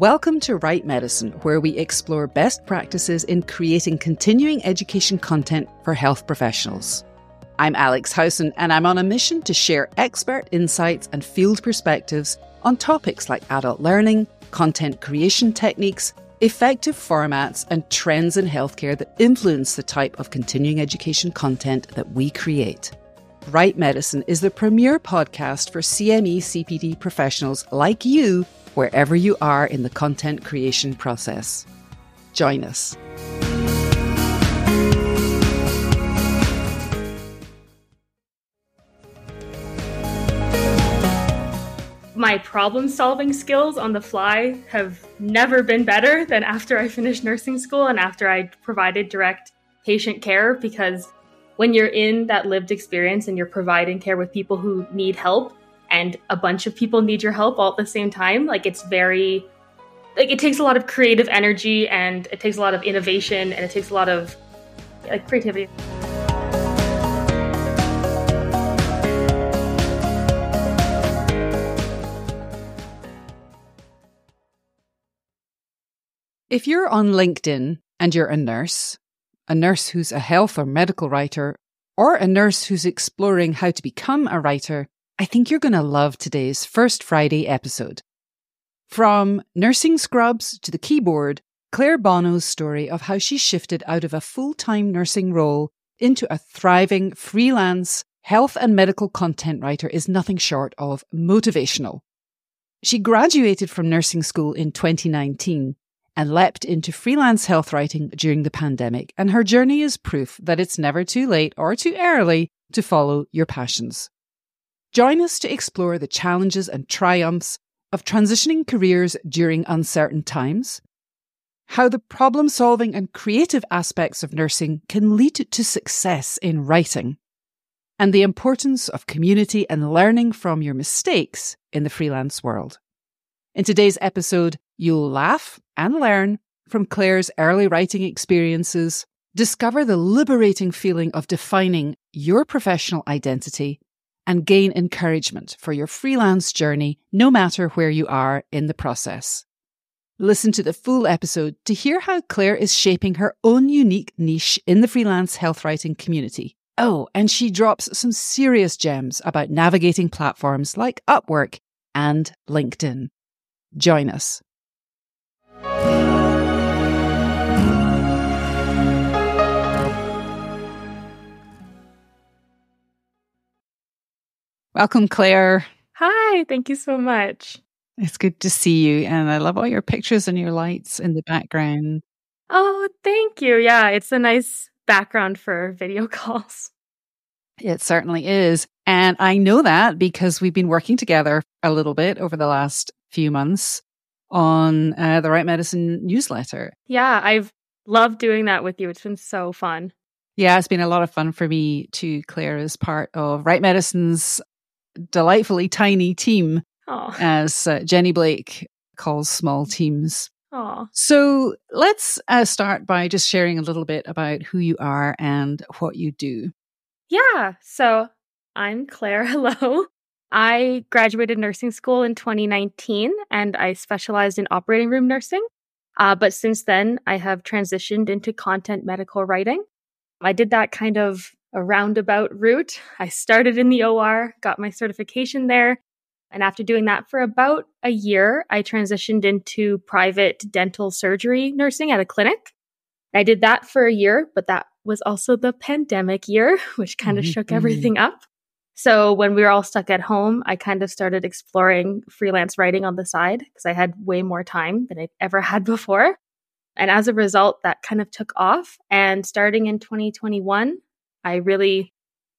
Welcome to Write Medicine, where we explore best practices in creating continuing education content for health professionals. I'm Alex Howson, and I'm on a mission to share expert insights and field perspectives on topics like adult learning, content creation techniques, effective formats, and trends in healthcare that influence the type of continuing education content that we create. Write Medicine is the premier podcast for CME CPD professionals like you, wherever you are in the content creation process. Join us. my problem solving skills on the fly have never been better than after I finished nursing school and after I provided direct patient care because when you're in that lived experience and you're providing care with people who need help and a bunch of people need your help all at the same time, like it's very like it takes a lot of creative energy and it takes a lot of innovation and it takes a lot of like creativity. If you're on LinkedIn and you're a nurse, a nurse who's a health or medical writer, or a nurse who's exploring how to become a writer, I think you're going to love today's First Friday episode. From nursing scrubs to the keyboard, Claire Bonneau's story of how she shifted out of a full time nursing role into a thriving freelance health and medical content writer is nothing short of motivational. She graduated from nursing school in 2019 and leapt into freelance health writing during the pandemic. And her journey is proof that it's never too late or too early to follow your passions. Join us to explore the challenges and triumphs of transitioning careers during uncertain times, how the problem solving and creative aspects of nursing can lead to success in writing, and the importance of community and learning from your mistakes in the freelance world. In today's episode, You'll laugh and learn from Claire's early writing experiences, discover the liberating feeling of defining your professional identity, and gain encouragement for your freelance journey, no matter where you are in the process. Listen to the full episode to hear how Claire is shaping her own unique niche in the freelance health writing community. Oh, and she drops some serious gems about navigating platforms like Upwork and LinkedIn. Join us. Welcome, Claire. Hi, thank you so much. It's good to see you. And I love all your pictures and your lights in the background. Oh, thank you. Yeah, it's a nice background for video calls. It certainly is. And I know that because we've been working together a little bit over the last few months on uh, the Write Medicine newsletter. Yeah, I've loved doing that with you. It's been so fun. Yeah, it's been a lot of fun for me to Claire as part of Write Medicine's delightfully tiny team, Aww. as uh, Jenny Blake calls small teams. Aww. So let's uh, start by just sharing a little bit about who you are and what you do. Yeah. So I'm Claire. Hello. I graduated nursing school in 2019 and I specialized in operating room nursing. Uh, but since then, I have transitioned into content medical writing. I did that kind of a roundabout route. I started in the OR, got my certification there. And after doing that for about a year, I transitioned into private dental surgery nursing at a clinic. I did that for a year, but that was also the pandemic year, which kind of mm-hmm. shook everything up. So when we were all stuck at home, I kind of started exploring freelance writing on the side because I had way more time than I'd ever had before. And as a result, that kind of took off. And starting in 2021, I really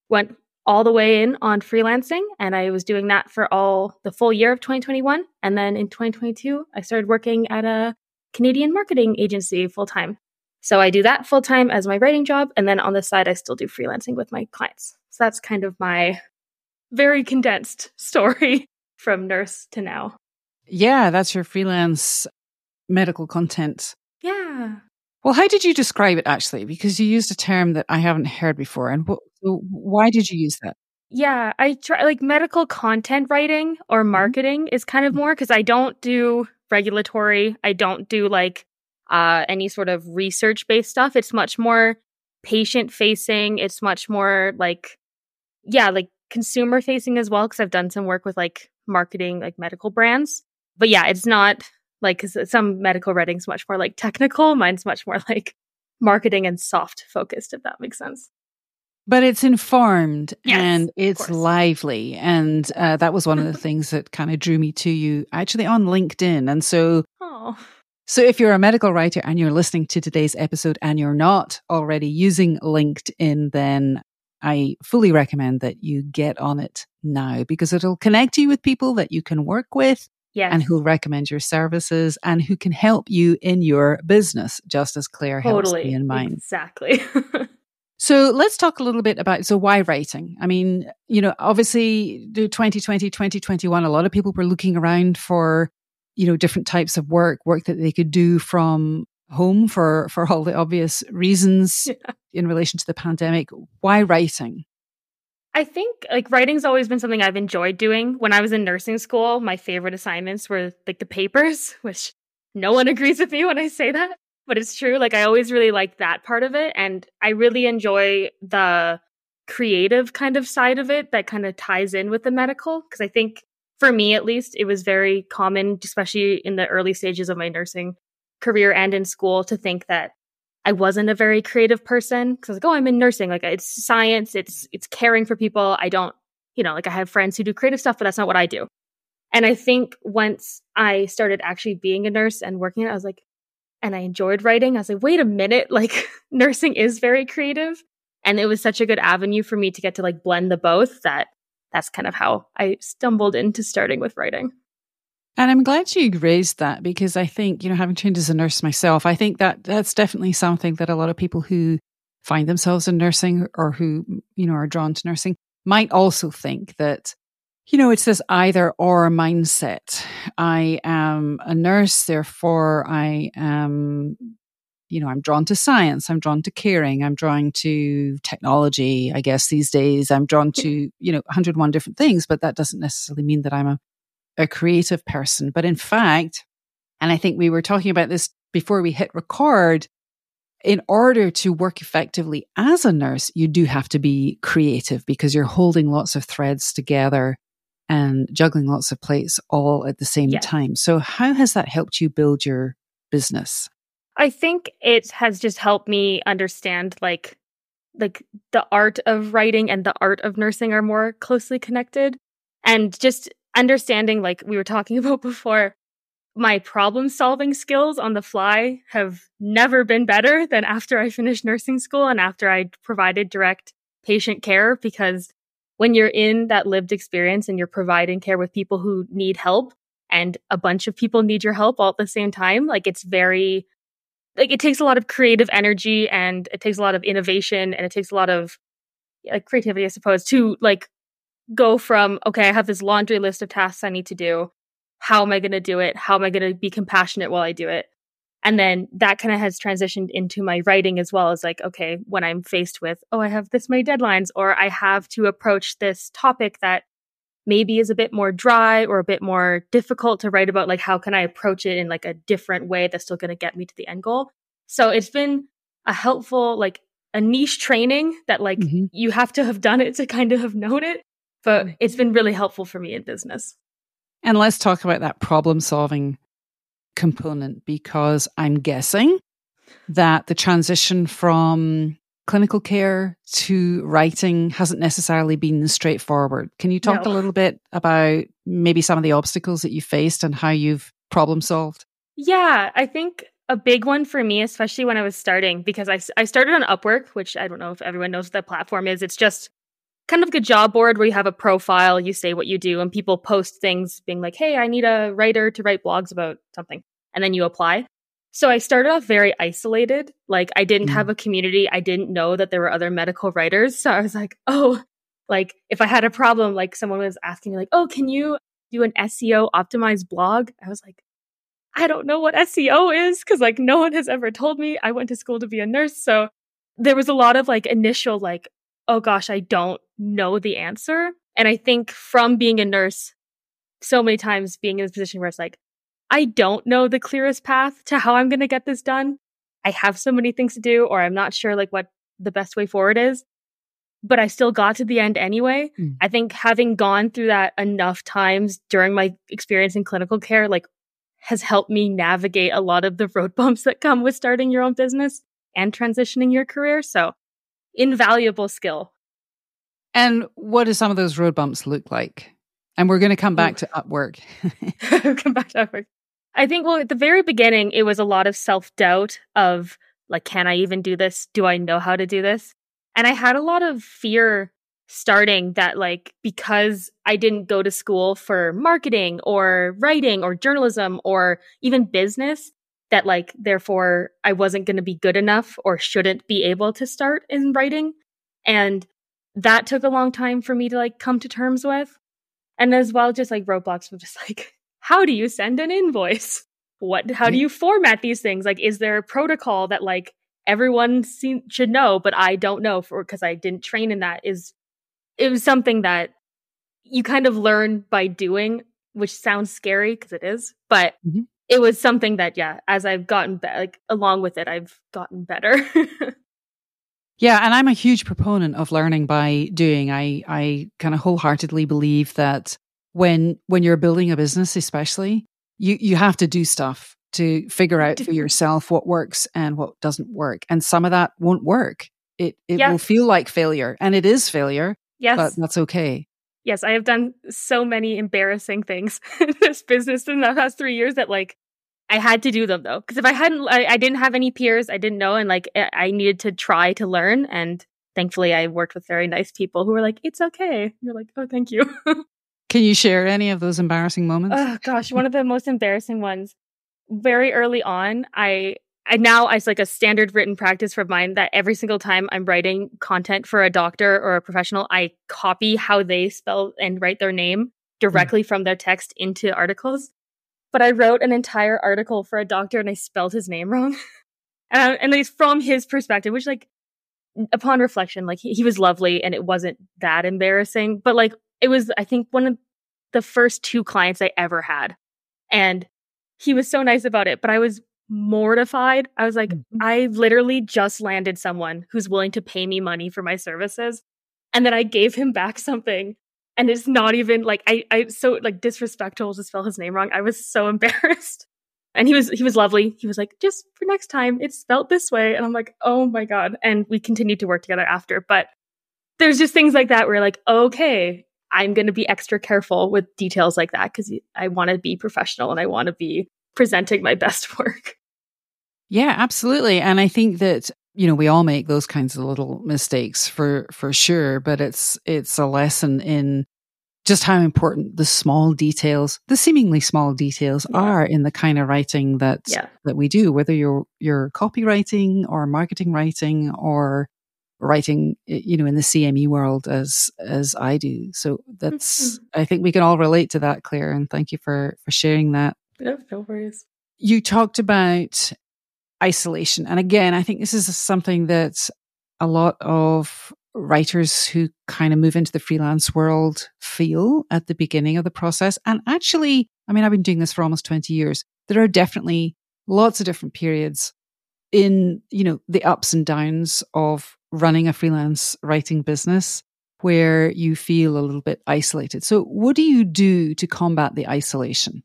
went all the way in on freelancing and I was doing that for all the full year of 2021. And then in 2022, I started working at a Canadian marketing agency full time. So I do that full time as my writing job. And then on the side, I still do freelancing with my clients. So that's kind of my very condensed story from nurse to now. Yeah, that's your freelance medical content. Yeah. Well, how did you describe it actually? Because you used a term that I haven't heard before. And wh- why did you use that? Yeah, I try like medical content writing or mm-hmm. marketing is kind of mm-hmm. more because I don't do regulatory. I don't do like uh, any sort of research based stuff. It's much more patient facing. It's much more like, yeah, like consumer facing as well. Cause I've done some work with like marketing, like medical brands. But yeah, it's not like, cause some medical writing's much more like technical. Mine's much more like marketing and soft focused, if that makes sense. But it's informed yes, and it's lively. And uh, that was one of the things that kind of drew me to you actually on LinkedIn. And so, oh. so if you're a medical writer and you're listening to today's episode and you're not already using LinkedIn, then I fully recommend that you get on it now because it'll connect you with people that you can work with yes. and who'll recommend your services and who can help you in your business, just as Claire totally. helps me in mine. Exactly. so let's talk a little bit about so why writing? I mean, you know, obviously 2020, 2021, a lot of people were looking around for, you know, different types of work, work that they could do from home for for all the obvious reasons yeah. in relation to the pandemic. Why writing? I think like writing's always been something I've enjoyed doing. When I was in nursing school, my favorite assignments were like the papers, which no one agrees with me when I say that, but it's true. Like I always really liked that part of it and I really enjoy the creative kind of side of it that kind of ties in with the medical because I think for me at least it was very common especially in the early stages of my nursing career and in school to think that I wasn't a very creative person because I was like, oh, I'm in nursing. Like it's science, it's it's caring for people. I don't, you know, like I have friends who do creative stuff, but that's not what I do. And I think once I started actually being a nurse and working I was like, and I enjoyed writing. I was like, wait a minute, like nursing is very creative. And it was such a good avenue for me to get to like blend the both that that's kind of how I stumbled into starting with writing. And I'm glad you raised that because I think, you know, having trained as a nurse myself, I think that that's definitely something that a lot of people who find themselves in nursing or who, you know, are drawn to nursing might also think that, you know, it's this either or mindset. I am a nurse, therefore I am, you know, I'm drawn to science, I'm drawn to caring, I'm drawn to technology, I guess these days. I'm drawn to, you know, 101 different things, but that doesn't necessarily mean that I'm a a creative person. But in fact, and I think we were talking about this before we hit record, in order to work effectively as a nurse, you do have to be creative because you're holding lots of threads together and juggling lots of plates all at the same time. So, how has that helped you build your business? I think it has just helped me understand like like the art of writing and the art of nursing are more closely connected and just understanding, like we were talking about before, my problem solving skills on the fly have never been better than after I finished nursing school and after I provided direct patient care because when you're in that lived experience and you're providing care with people who need help and a bunch of people need your help all at the same time, like it's very, like it takes a lot of creative energy and it takes a lot of innovation and it takes a lot of like creativity, I suppose, to like go from, okay, I have this laundry list of tasks I need to do. How am I going to do it? How am I going to be compassionate while I do it? And then that kind of has transitioned into my writing as well as like, okay, when I'm faced with, oh, I have this many deadlines, or I have to approach this topic that maybe is a bit more dry or a bit more difficult to write about, like, how can I approach it in like a different way that's still going to get me to the end goal? So it's been a helpful, like, a niche training that like mm-hmm. you have to have done it to kind of have known it but mm-hmm. it's been really helpful for me in business. And let's talk about that problem solving component because I'm guessing that the transition from clinical care to writing hasn't necessarily been straightforward. Can you talk no. a little bit about maybe some of the obstacles that you faced and how you've problem solved? Yeah, I think a big one for me, especially when I was starting, because I, I started on Upwork, which I don't know if everyone knows what that platform is. It's just kind of like a job board where you have a profile, you say what you do, and people post things being like, hey, I need a writer to write blogs about something. And then you apply. So I started off very isolated. Like I didn't mm. have a community. I didn't know that there were other medical writers. So I was like, oh, like if I had a problem, like someone was asking me, like, oh, can you do an SEO optimized blog? I was like, I don't know what SEO is because like no one has ever told me. I went to school to be a nurse. So there was a lot of like initial like oh gosh, I don't know the answer. And I think from being a nurse, so many times being in this position where it's like, I don't know the clearest path to how I'm going to get this done. I have so many things to do, or I'm not sure like what the best way forward is. But I still got to the end anyway. Mm. I think having gone through that enough times during my experience in clinical care, like has helped me navigate a lot of the road bumps that come with starting your own business and transitioning your career. So invaluable skill. And what do some of those road bumps look like? And we're going to come back to Upwork. come back to Upwork. I think, well, at the very beginning, it was a lot of self doubt of like, can I even do this? Do I know how to do this? And I had a lot of fear starting that, like, because I didn't go to school for marketing or writing or journalism or even business, that, like, therefore I wasn't going to be good enough or shouldn't be able to start in writing. And that took a long time for me to, like, come to terms with. And as well, just like roadblocks of just like, how do you send an invoice? What, how do you format these things? Like, is there a protocol that like everyone should know, but I don't know for, cause I didn't train in that is, it was something that you kind of learn by doing, which sounds scary because it is, but mm-hmm. It was something that, yeah, as I've gotten be- like along with it, I've gotten better. Yeah, and I'm a huge proponent of learning by doing. I I kind of wholeheartedly believe that when when you're building a business especially, you you have to do stuff to figure out for yourself what works and what doesn't work. And some of that won't work. It it yes. will feel like failure and it is failure. Yes. But that's okay. Yes, I have done so many embarrassing things in this business in the past 3 years that like I had to do them though, because if I hadn't, I, I, didn't have any peers. I didn't know, and like I needed to try to learn. And thankfully, I worked with very nice people who were like, "It's okay." You're like, "Oh, thank you." Can you share any of those embarrassing moments? Oh gosh, one of the most embarrassing ones. Very early on, I I now it's like a standard written practice for mine that every single time I'm writing content for a doctor or a professional, I copy how they spell and write their name mm. directly mm. from their text into articles but I wrote an entire article for a doctor and I spelled his name wrong. and, and it's from his perspective, which like upon reflection, like he, he was lovely and it wasn't that embarrassing, but like it was, I think one of the first two clients I ever had. And he was so nice about it, but I was mortified. I was like, mm-hmm. I literally just landed someone who's willing to pay me money for my services. And then I gave him back something and it's not even like I I so like disrespectful to spell his name wrong. I was so embarrassed. And he was he was lovely. He was like, just for next time, it's spelled this way. And I'm like, oh my God. And we continued to work together after. But there's just things like that where like, okay, I'm gonna be extra careful with details like that because I want to be professional and I want to be presenting my best work. Yeah, absolutely. And I think that you know we all make those kinds of little mistakes for for sure but it's it's a lesson in just how important the small details the seemingly small details yeah. are in the kind of writing that yeah. that we do whether you're you're copywriting or marketing writing or writing you know in the CME world as as I do so that's mm-hmm. I think we can all relate to that Claire and thank you for for sharing that no, no worries you talked about isolation. And again, I think this is something that a lot of writers who kind of move into the freelance world feel at the beginning of the process. And actually, I mean, I've been doing this for almost 20 years. There are definitely lots of different periods in, you know, the ups and downs of running a freelance writing business where you feel a little bit isolated. So what do you do to combat the isolation?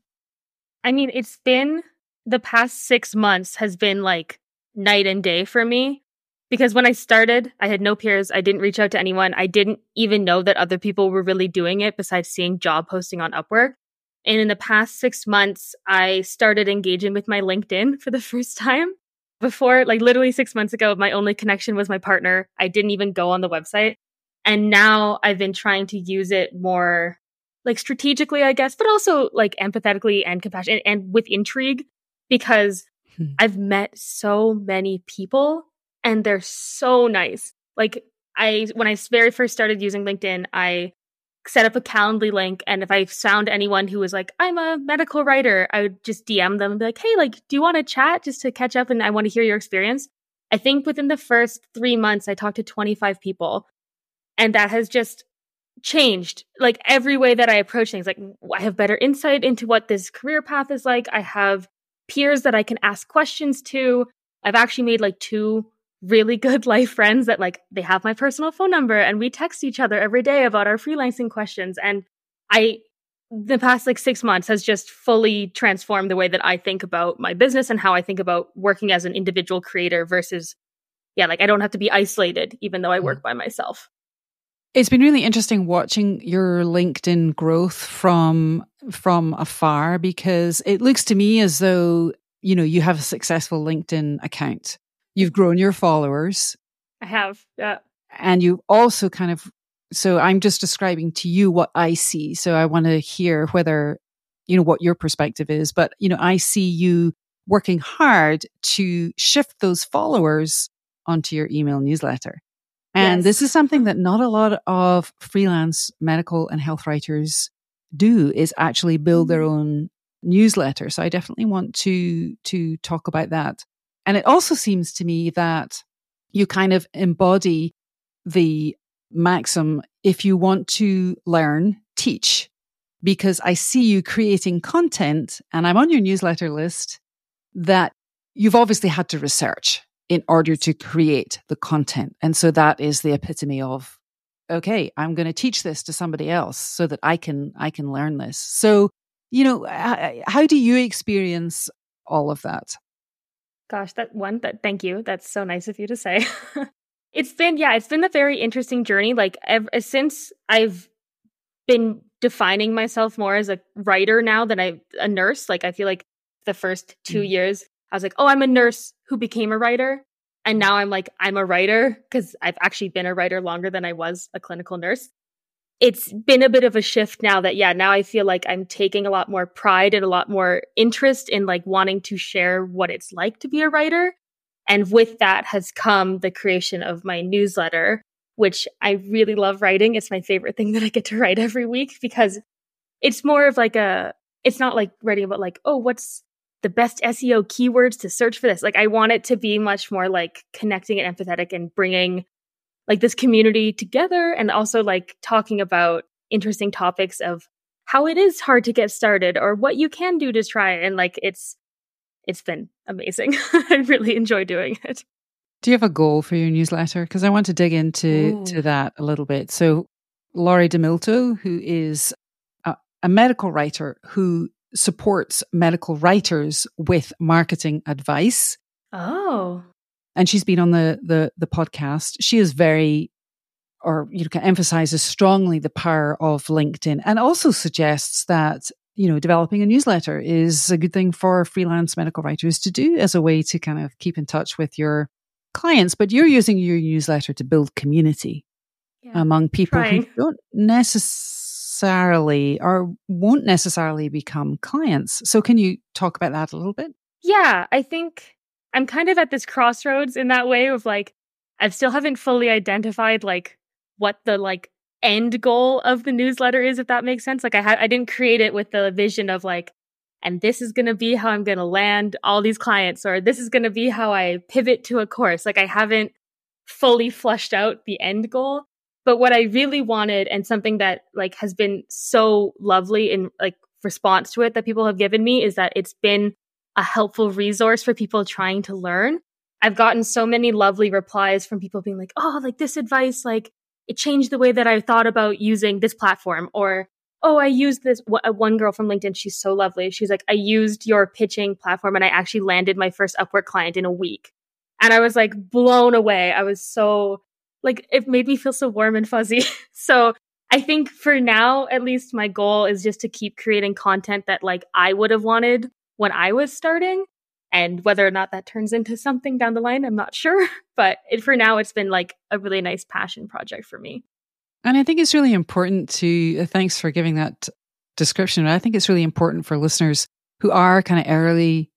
I mean, it's been the past six months has been like night and day for me because when I started, I had no peers. I didn't reach out to anyone. I didn't even know that other people were really doing it besides seeing job posting on Upwork. And in the past six months, I started engaging with my LinkedIn for the first time. Before, like literally six months ago, my only connection was my partner. I didn't even go on the website. And now I've been trying to use it more like strategically, I guess, but also like empathetically and compassion and with intrigue because hmm. I've met so many people and they're so nice. Like I, when I very first started using LinkedIn, I set up a Calendly link. And if I found anyone who was like, I'm a medical writer, I would just DM them and be like, Hey, like, do you want to chat just to catch up? And I want to hear your experience. I think within the first three months, I talked to 25 people and that has just changed like every way that I approach things. Like I have better insight into what this career path is like. I have peers that I can ask questions to. I've actually made like two really good life friends that like they have my personal phone number and we text each other every day about our freelancing questions. And I, the past like six months has just fully transformed the way that I think about my business and how I think about working as an individual creator versus, yeah, like I don't have to be isolated even though I work mm. by myself. It's been really interesting watching your LinkedIn growth from from afar because it looks to me as though you know you have a successful LinkedIn account. You've grown your followers. I have, yeah. And you also kind of so I'm just describing to you what I see. So I want to hear whether you know what your perspective is, but you know I see you working hard to shift those followers onto your email newsletter. And yes. this is something that not a lot of freelance medical and health writers do is actually build their mm-hmm. own newsletter. So I definitely want to to talk about that. And it also seems to me that you kind of embody the maxim if you want to learn, teach. Because I see you creating content and I'm on your newsletter list that you've obviously had to research in order to create the content. And so that is the epitome of, okay, I'm going to teach this to somebody else so that I can, I can learn this. So, you know, how do you experience all of that? Gosh, that one, that thank you. That's so nice of you to say. it's been, yeah, it's been a very interesting journey. Like ever, since I've been defining myself more as a writer now than I a nurse. Like I feel like the first 2 mm. years I was like, oh, I'm a nurse who became a writer. And now I'm like, I'm a writer because I've actually been a writer longer than I was a clinical nurse. It's been a bit of a shift now that, yeah, now I feel like I'm taking a lot more pride and a lot more interest in like wanting to share what it's like to be a writer. And with that has come the creation of my newsletter, which I really love writing. It's my favorite thing that I get to write every week because it's more of like a, it's not like writing about like, oh, what's the best SEO keywords to search for this. Like I want it to be much more like connecting and empathetic and bringing like this community together and also like talking about interesting topics of how it is hard to get started or what you can do to try and like it's it's been amazing. I really enjoy doing it. Do you have a goal for your newsletter? Because I want to dig into Ooh. to that a little bit. So Lori De Milto, who is a, a medical writer who supports medical writers with marketing advice. Oh. And she's been on the the the podcast. She is very or you know emphasizes strongly the power of LinkedIn and also suggests that you know developing a newsletter is a good thing for freelance medical writers to do as a way to kind of keep in touch with your clients but you're using your newsletter to build community yeah. among people Trying. who don't necessarily necessarily or won't necessarily become clients. So, can you talk about that a little bit? Yeah, I think I'm kind of at this crossroads in that way of like, I still haven't fully identified like what the like end goal of the newsletter is, if that makes sense. Like, I had, I didn't create it with the vision of like, and this is going to be how I'm going to land all these clients, or this is going to be how I pivot to a course. Like, I haven't fully flushed out the end goal. But what I really wanted and something that like has been so lovely in like response to it that people have given me is that it's been a helpful resource for people trying to learn. I've gotten so many lovely replies from people being like, "Oh, like this advice like it changed the way that I thought about using this platform or oh, I used this uh, one girl from LinkedIn, she's so lovely. She's like, "I used your pitching platform and I actually landed my first Upwork client in a week." And I was like blown away. I was so like it made me feel so warm and fuzzy. so I think for now, at least my goal is just to keep creating content that like I would have wanted when I was starting. And whether or not that turns into something down the line, I'm not sure. But it, for now, it's been like a really nice passion project for me. And I think it's really important to, uh, thanks for giving that description. I think it's really important for listeners who are kind of early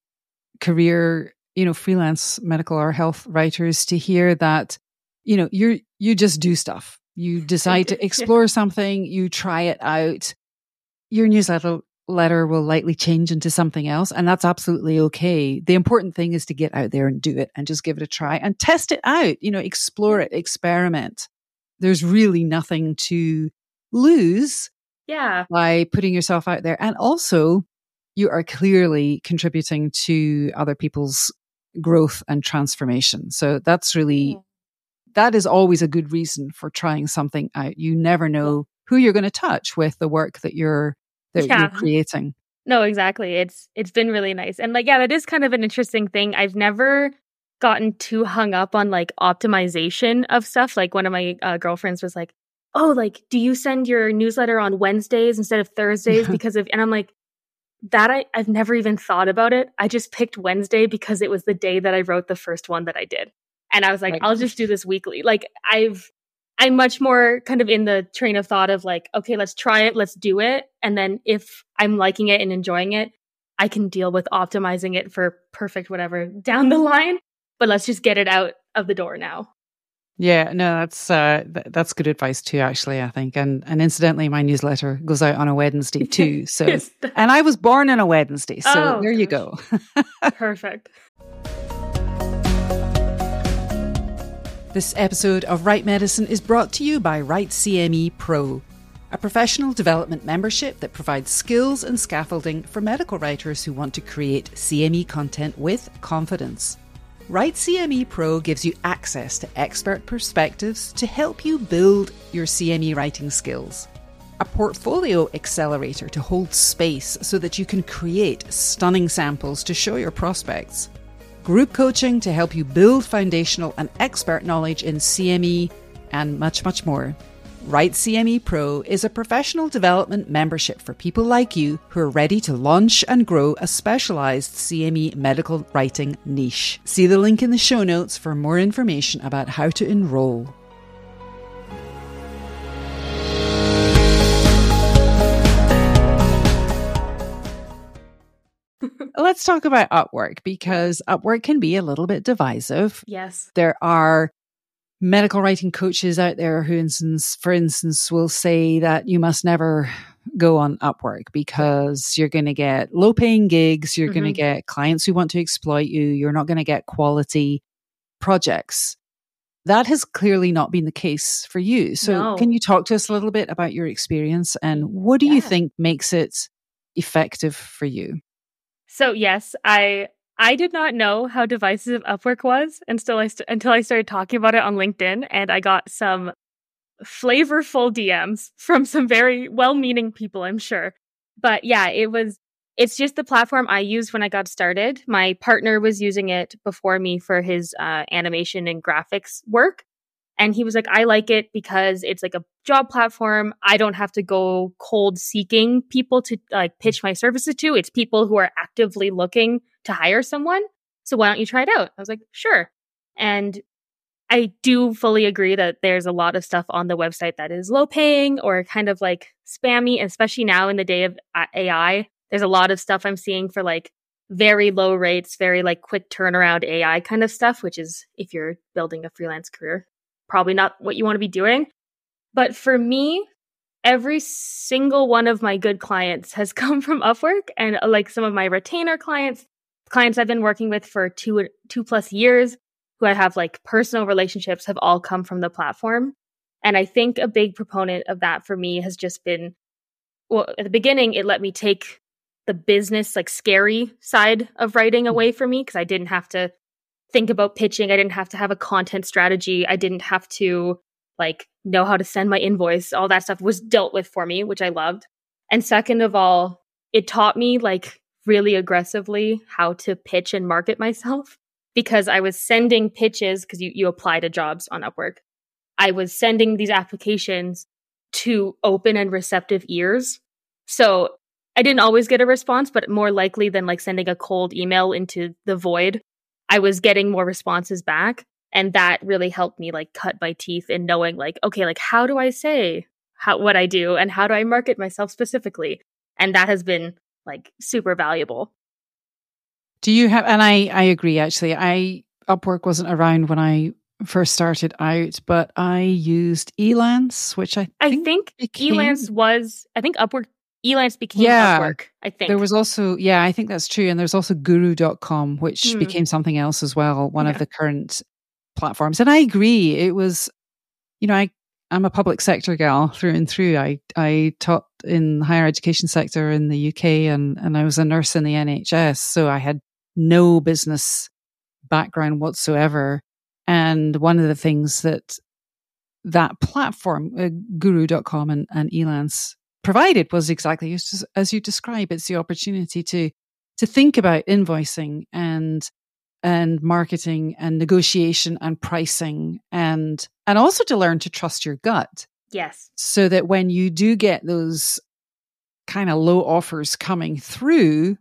career, you know, freelance medical or health writers to hear that you know, you you just do stuff. You decide to explore something, you try it out. Your newsletter letter will likely change into something else, and that's absolutely okay. The important thing is to get out there and do it and just give it a try and test it out. You know, explore it, experiment. There's really nothing to lose Yeah. by putting yourself out there. And also, you are clearly contributing to other people's growth and transformation. So that's really, that is always a good reason for trying something out. You never know who you're going to touch with the work that you're, that Yeah. you're creating. No, exactly. It's it's been really nice. And like yeah, that is kind of an interesting thing. I've never gotten too hung up on like optimization of stuff. Like one of my uh, girlfriends was like, "Oh, like do you send your newsletter on Wednesdays instead of Thursdays because of?" And I'm like, "That I I've never even thought about it. I just picked Wednesday because it was the day that I wrote the first one that I did." And I was like. "I'll just do this weekly." Like I've I'm much more kind of in the train of thought of like, okay, let's try it, let's do it. And then if I'm liking it and enjoying it, I can deal with optimizing it for perfect whatever down the line. But let's just get it out of the door now. Yeah, no, that's uh, th- that's good advice too. Actually, I think, and and incidentally, my newsletter goes out on a Wednesday too. So, and I was born on a Wednesday, so Oh, there you go. perfect. This episode of Write Medicine is brought to you by Write CME Pro, a professional development membership that provides skills and scaffolding for medical writers who want to create CME content with confidence. Write CME Pro gives you access to expert perspectives to help you build your CME writing skills. A portfolio accelerator to hold space so that you can create stunning samples to show your prospects group coaching to help you build foundational and expert knowledge in CME, and much, much more. Write CME Pro is a professional development membership for people like you who are ready to launch and grow a specialized CME medical writing niche. See the link in the show notes for more information about how to enroll. Let's talk about Upwork because Upwork can be a little bit divisive. Yes. There are medical writing coaches out there who, instance, for instance, will say that you must never go on Upwork because you're going to get low paying gigs, you're going to mm-hmm. get clients who want to exploit you, you're not going to get quality projects. That has clearly not been the case for you. So, No. can you talk to us a little bit about your experience and what do you think makes it effective for you? So yes, I I did not know how divisive Upwork was until I st- until I started talking about it on LinkedIn, and I got some flavorful DMs from some very well-meaning people, I'm sure. But yeah, it was. It's just the platform I used when I got started. My partner was using it before me for his uh, animation and graphics work, and he was like, "I like it because it's like a job platform. I don't have to go cold seeking people to like pitch my services to. It's people who are actively looking to hire someone. So why don't you try it out? I was like, sure. And I do fully agree that there's a lot of stuff on the website that is low paying or kind of like spammy, especially now in the day of uh, AI. There's a lot of stuff I'm seeing for like very low rates, very like quick turnaround AI kind of stuff, which is if you're building a freelance career, probably not what you want to be doing. But for me, every single one of my good clients has come from Upwork and uh, like some of my retainer clients, clients I've been working with for two two plus years who I have like personal relationships have all come from the platform. And I think a big proponent of that for me has just been well, at the beginning it let me take the business like scary side of writing away from me because I didn't have to think about pitching. I didn't have to have a content strategy. I didn't have to like know how to send my invoice. All that stuff was dealt with for me, which I loved. And second of all, it taught me like really aggressively how to pitch and market myself because I was sending pitches because you, you apply to jobs on Upwork. I was sending these applications to open and receptive ears. So I didn't always get a response, but more likely than like sending a cold email into the void, I was getting more responses back. And that really helped me like cut my teeth in knowing like, okay, like how do I say how what I do and how do I market myself specifically? And that has been like super valuable. Do you have, and I, I agree actually, I, Upwork wasn't around when I first started out, but I used Elance, which I think I think, became- Elance was I think Upwork Elance became Yeah. Upwork, I think. there was also, yeah, I think that's true. And there's also guru.com, which Hmm. became something else as well, one of the current platforms. And I agree. It was, you know, I, I'm a public sector gal through and through. I I taught in the higher education sector in the UK and and I was a nurse in the NHS, so I had no business background whatsoever. And one of the things that that platform, uh, guru.com and, and Elance provided was exactly as, as you describe. It's the opportunity to to think about invoicing and and marketing and negotiation and pricing and and also to learn to trust your gut. Yes. So that when you do get those kind of low offers coming through,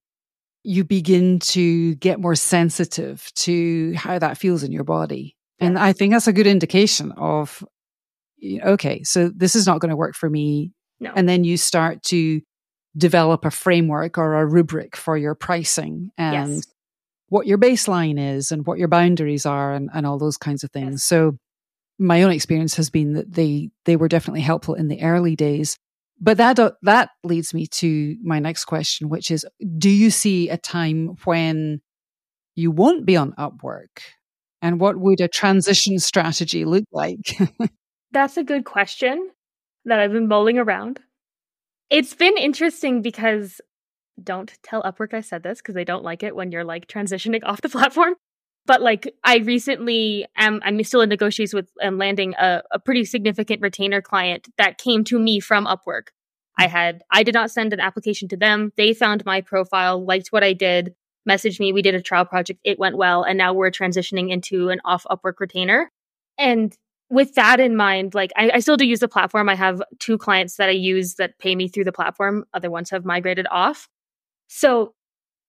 you begin to get more sensitive to how that feels in your body. Yes. And I think that's a good indication of okay, so this is not going to work for me. No. And then you start to develop a framework or a rubric for your pricing and yes. what your baseline is and what your boundaries are and, and all those kinds of things. Yes. So my own experience has been that they they were definitely helpful in the early days. But that uh, that leads me to my next question, which is: Do you see a time when you won't be on Upwork, and what would a transition strategy look like? That's a good question that I've been mulling around. It's been interesting because don't tell Upwork I said this because they don't like it when you're like transitioning off the platform. But like I recently am I'm still in negotiations with and landing a, a pretty significant retainer client that came to me from Upwork. I mm. had I did not send an application to them. They found my profile, liked what I did, messaged me. We did a trial project. It went well, and now we're transitioning into an off Upwork retainer. And with that in mind, like I, I, still do use the platform. I have two clients that I use that pay me through the platform. Other ones have migrated off. So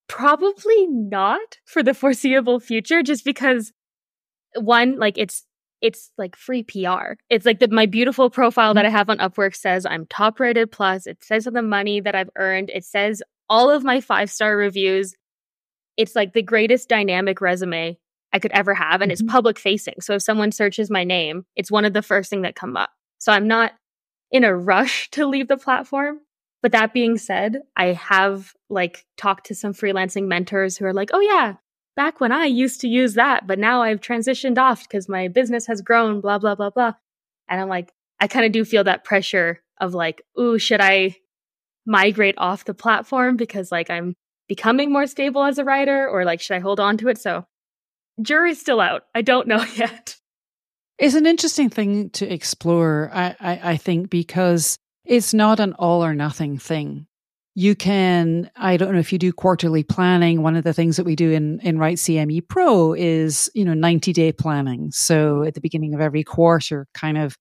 probably not for the foreseeable future, just because one, like it's it's like free PR. It's like the, my beautiful profile that I have on Upwork says I'm top rated plus. It says the money that I've earned. It says all of my five star reviews. It's like the greatest dynamic resume I could ever have. And mm-hmm. it's public facing. So if someone searches my name, it's one of the first thing that come up. So I'm not in a rush to leave the platform. But that being said, I have like talked to some freelancing mentors who are like, oh yeah, back when I used to use that, but now I've transitioned off because my business has grown, blah, blah, blah, blah. And I'm like, I kind of do feel that pressure of like, ooh, should I migrate off the platform because like I'm becoming more stable as a writer or like should I hold on to it? So jury's still out. I don't know yet. It's an interesting thing to explore, I, I, I think, because it's not an all or nothing thing. You can, I don't know if you do quarterly planning. One of the things that we do in, in Write CME Pro is, you know, 90 day planning. So at the beginning of every quarter, kind of,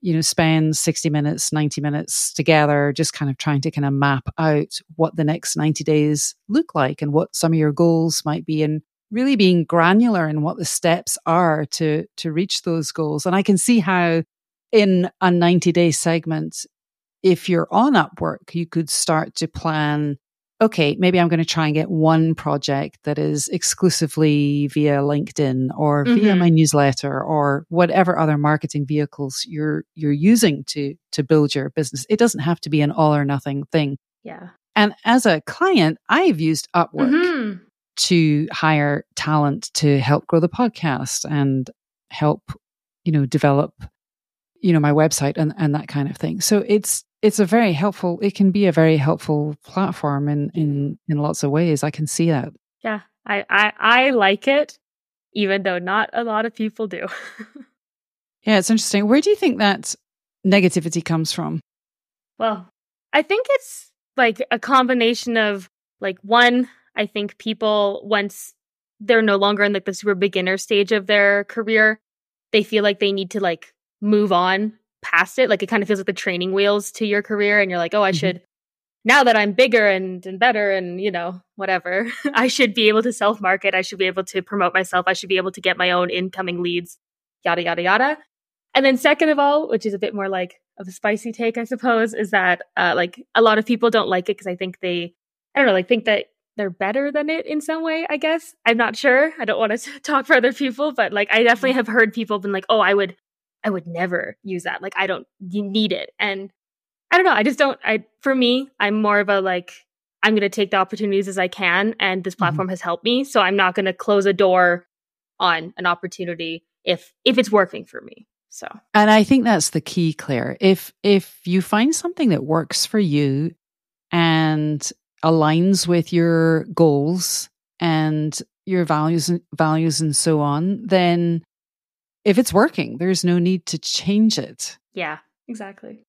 you know, spend 60 minutes, 90 minutes together, just kind of trying to kind of map out what the next 90 days look like and what some of your goals might be. And really being granular in what the steps are to to reach those goals. And i can see how in a 90 day segment if you're on upwork you could start to plan okay maybe i'm going to try and get one project that is exclusively via linkedin or mm-hmm. via my newsletter or whatever other marketing vehicles you're you're using to to build your business. It doesn't have to be an all or nothing thing. Yeah. And as a client i've used upwork. Mm-hmm to hire talent to help grow the podcast and help, you know, develop, you know, my website and, and that kind of thing. So it's, it's a very helpful, it can be a very helpful platform in, in, in lots of ways. I can see that. Yeah. I, I, I like it, even though not a lot of people do. yeah. It's interesting. Where do you think that negativity comes from? Well, I think it's like a combination of like one, I think people, once they're no longer in like the super beginner stage of their career, they feel like they need to like move on past it. Like it kind of feels like the training wheels to your career. And you're like, oh, I mm-hmm. should, now that I'm bigger and, and better and, you know, whatever, I should be able to self market. I should be able to promote myself. I should be able to get my own incoming leads, yada, yada, yada. And then second of all, which is a bit more like of a spicy take, I suppose, is that uh, like a lot of people don't like it because I think they, I don't know, like think that they're better than it in some way, I guess. I'm not sure. I don't want to talk for other people, but like I definitely have heard people been like, "Oh, I would I would never use that. Like I don't need it." And I don't know, I just don't I for me, I'm more of a like I'm going to take the opportunities as I can and this mm-hmm. platform mm-hmm. has helped me, so I'm not going to close a door on an opportunity if if it's working for me. So, and I think that's the key, Claire. If if you find something that works for you and aligns with your goals and your values and values and so on, then if it's working, there's no need to change it. Yeah, exactly.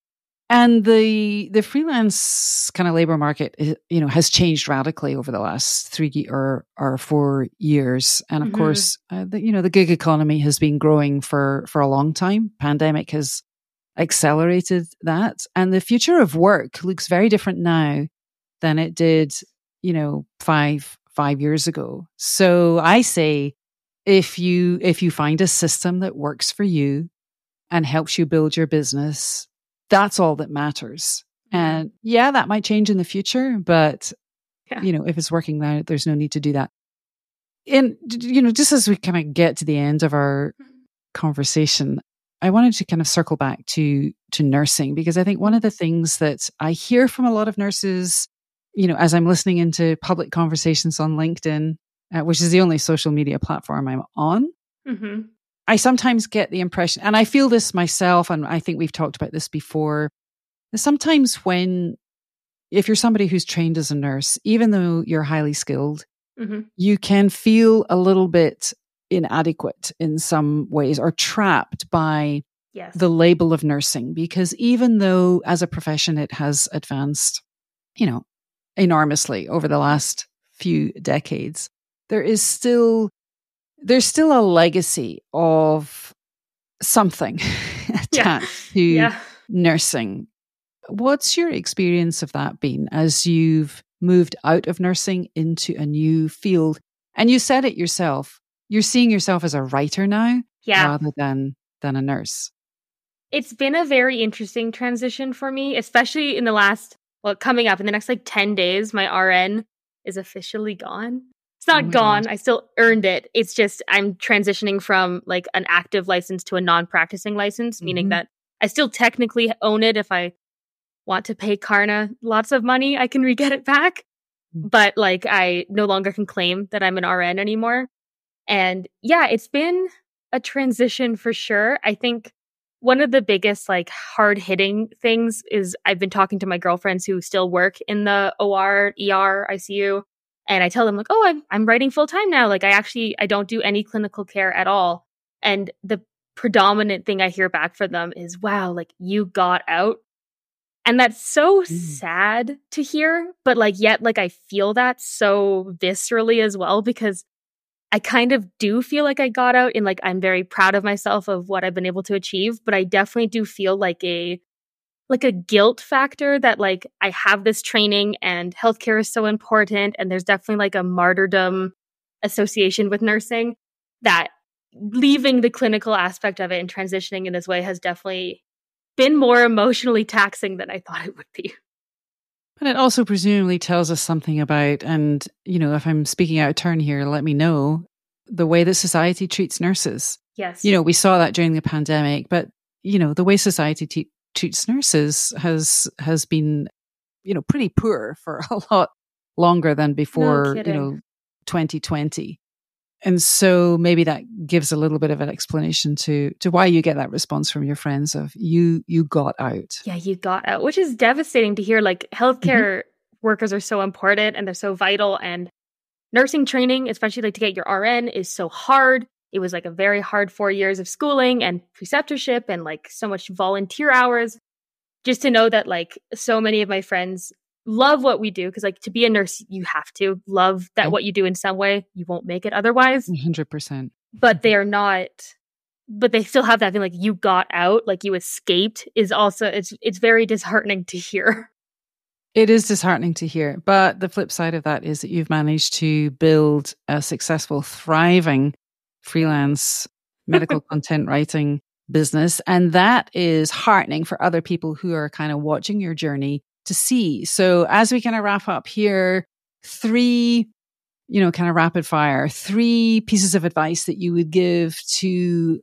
And the the freelance kind of labor market, you know, has changed radically over the last three or or four years. And of mm-hmm. course, uh, the, you know, the gig economy has been growing for for a long time. Pandemic has accelerated that, and the future of work looks very different now than it did, you know, five five years ago. So I say, if you if you find a system that works for you and helps you build your business that's all that matters. Mm-hmm. And yeah, that might change in the future, but yeah. you know, if it's working now, there's no need to do that. And you know, just as we kind of get to the end of our mm-hmm. conversation, I wanted to kind of circle back to to nursing because I think one of the things that I hear from a lot of nurses, you know, as I'm listening into public conversations on LinkedIn, uh, which is the only social media platform I'm on, mm-hmm. I sometimes get the impression, and I feel this myself, and I think we've talked about this before. Sometimes when, if you're somebody who's trained as a nurse, even though you're highly skilled, mm-hmm. you can feel a little bit inadequate in some ways or trapped by yes. the label of nursing. Because even though as a profession it has advanced, you know, enormously over the last few decades, there is still there's still a legacy of something attached yeah. to yeah. nursing. What's your experience of that been as you've moved out of nursing into a new field? And you said it yourself. You're seeing yourself as a writer now yeah. rather than than a nurse. It's been a very interesting transition for me, especially in the last well, coming up in the next like 10 days, my RN is officially gone. It's not oh gone. I still earned it. It's just I'm transitioning from like an active license to a non-practicing license, mm-hmm. meaning that I still technically own it if I want to pay CARNA lots of money, I can re-get it back. Mm. But like I no longer can claim that I'm an RN anymore. And yeah, it's been a transition for sure. I think one of the biggest like hard hitting things is I've been talking to my girlfriends who still work in the OR, ER, ICU, and I tell them like, "Oh, I'm I'm writing full time now. Like I actually I don't do any clinical care at all." And the predominant thing I hear back from them is, "Wow, like you got out." And that's so mm. sad to hear, but like yet like I feel that so viscerally as well because I kind of do feel like I got out and like I'm very proud of myself of what I've been able to achieve, but I definitely do feel like a like a guilt factor that like I have this training and healthcare is so important and there's definitely like a martyrdom association with nursing that leaving the clinical aspect of it and transitioning in this way has definitely been more emotionally taxing than I thought it would be. But it also presumably tells us something about, and you know, if I'm speaking out of turn here, let me know the way that society treats nurses. Yes. You know, we saw that during the pandemic, but you know, the way society te- treats nurses has has been you know pretty poor for a lot longer than before no you know 2020 and so maybe that gives a little bit of an explanation to to why you get that response from your friends of you you got out yeah you got out which is devastating to hear like healthcare mm-hmm. workers are so important and they're so vital and nursing training especially like to get your rn is so hard it was like a very hard four years of schooling and preceptorship and like so much volunteer hours. Just to know that like so many of my friends love what we do because like to be a nurse you have to love that what you do in some way. You won't make it otherwise. 100% but they are not but they still have that thing like you got out like you escaped is also it's it's very disheartening to hear. It is disheartening to hear but the flip side of that is that you've managed to build a successful thriving freelance medical content writing business. And that is heartening for other people who are kind of watching your journey to see. So as we kind of wrap up here, three, you know, kind of rapid fire, three pieces of advice that you would give to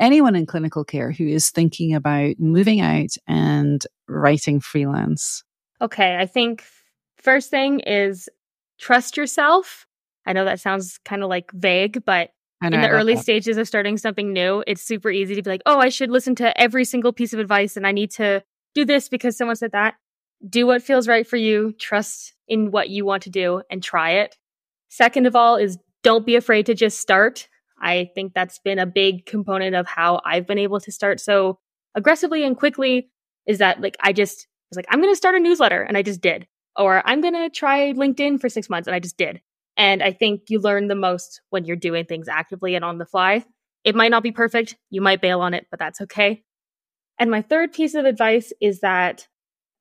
anyone in clinical care who is thinking about moving out and writing freelance. Okay. I think first thing is trust yourself. I know that sounds kind of like vague, but in the early that. stages of starting something new, it's super easy to be like, oh, I should listen to every single piece of advice and I need to do this because someone said that. Do what feels right for you, trust in what you want to do, and try it. Second of all, is don't be afraid to just start. I think that's been a big component of how I've been able to start so aggressively and quickly is that like I just was like, I'm going to start a newsletter and I just did. Or I'm going to try LinkedIn for six months and I just did. And I think you learn the most when you're doing things actively and on the fly. It might not be perfect. You might bail on it, but that's okay. And my third piece of advice is that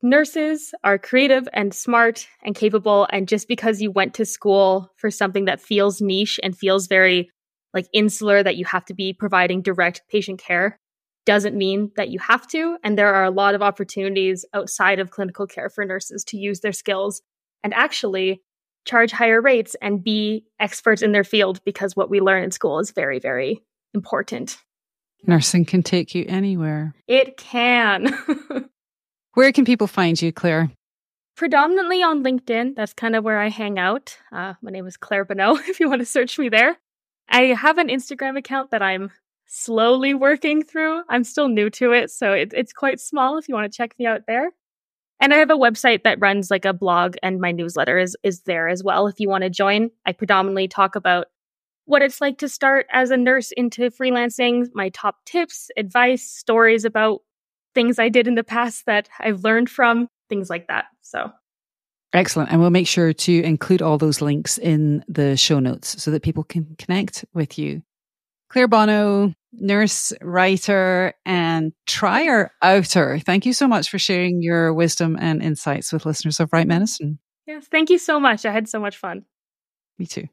nurses are creative and smart and capable. And just because you went to school for something that feels niche and feels very like insular, that you have to be providing direct patient care, doesn't mean that you have to. And there are a lot of opportunities outside of clinical care for nurses to use their skills and actually charge higher rates and be experts in their field because what we learn in school is very, very important. Nursing can take you anywhere. It can. where can people find you, Claire? Predominantly on LinkedIn. That's kind of where I hang out. Uh, my name is Claire Bonneau, if you want to search me there. I have an Instagram account that I'm slowly working through. I'm still new to it, so it, it's quite small if you want to check me out there. And I have a website that runs like a blog and my newsletter is is there as well if you want to join. I predominantly talk about what it's like to start as a nurse into freelancing, my top tips, advice, stories about things I did in the past that I've learned from, things like that. So Excellent. And we'll make sure to include all those links in the show notes so that people can connect with you. Claire Bonneau, nurse, writer, and trier outer. Thank you so much for sharing your wisdom and insights with listeners of Write Medicine. Yes, thank you so much. I had so much fun. Me too.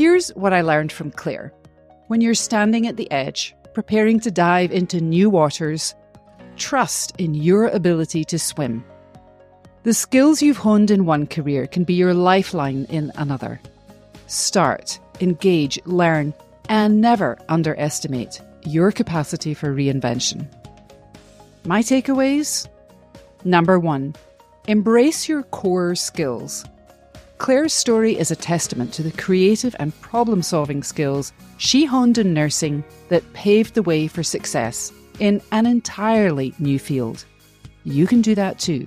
Here's what I learned from Claire. When you're standing at the edge, preparing to dive into new waters, trust in your ability to swim the skills you've honed in one career can be your lifeline in another. Start, engage, learn, and never underestimate your capacity for reinvention. My takeaways? Number one, embrace your core skills. Claire's story is a testament to the creative and problem solving skills she honed in nursing that paved the way for success in an entirely new field. You can do that too.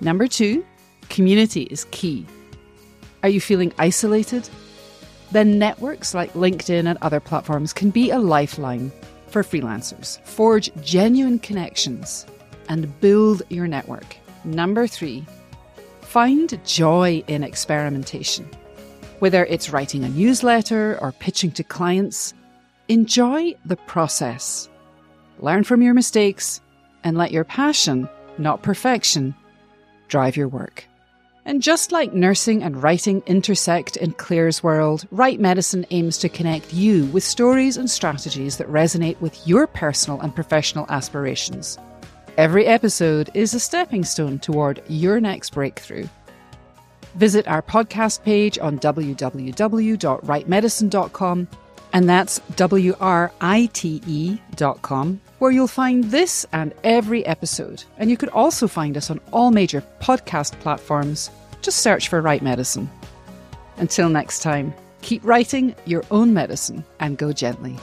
Number two, community is key. Are you feeling isolated? Then networks like LinkedIn and other platforms can be a lifeline for freelancers. Forge genuine connections and build your network. Number three, find joy in experimentation. Whether it's writing a newsletter or pitching to clients, enjoy the process. Learn from your mistakes and let your passion, not perfection, drive your work. And just like nursing and writing intersect in Claire's world, Write Medicine aims to connect you with stories and strategies that resonate with your personal and professional aspirations. Every episode is a stepping stone toward your next breakthrough. Visit our podcast page on www.writemedicine.com, and that's W R I T E.com where you'll find this and every episode. And you could also find us on all major podcast platforms. Just search for Write Medicine. Until next time, keep writing your own medicine and go gently.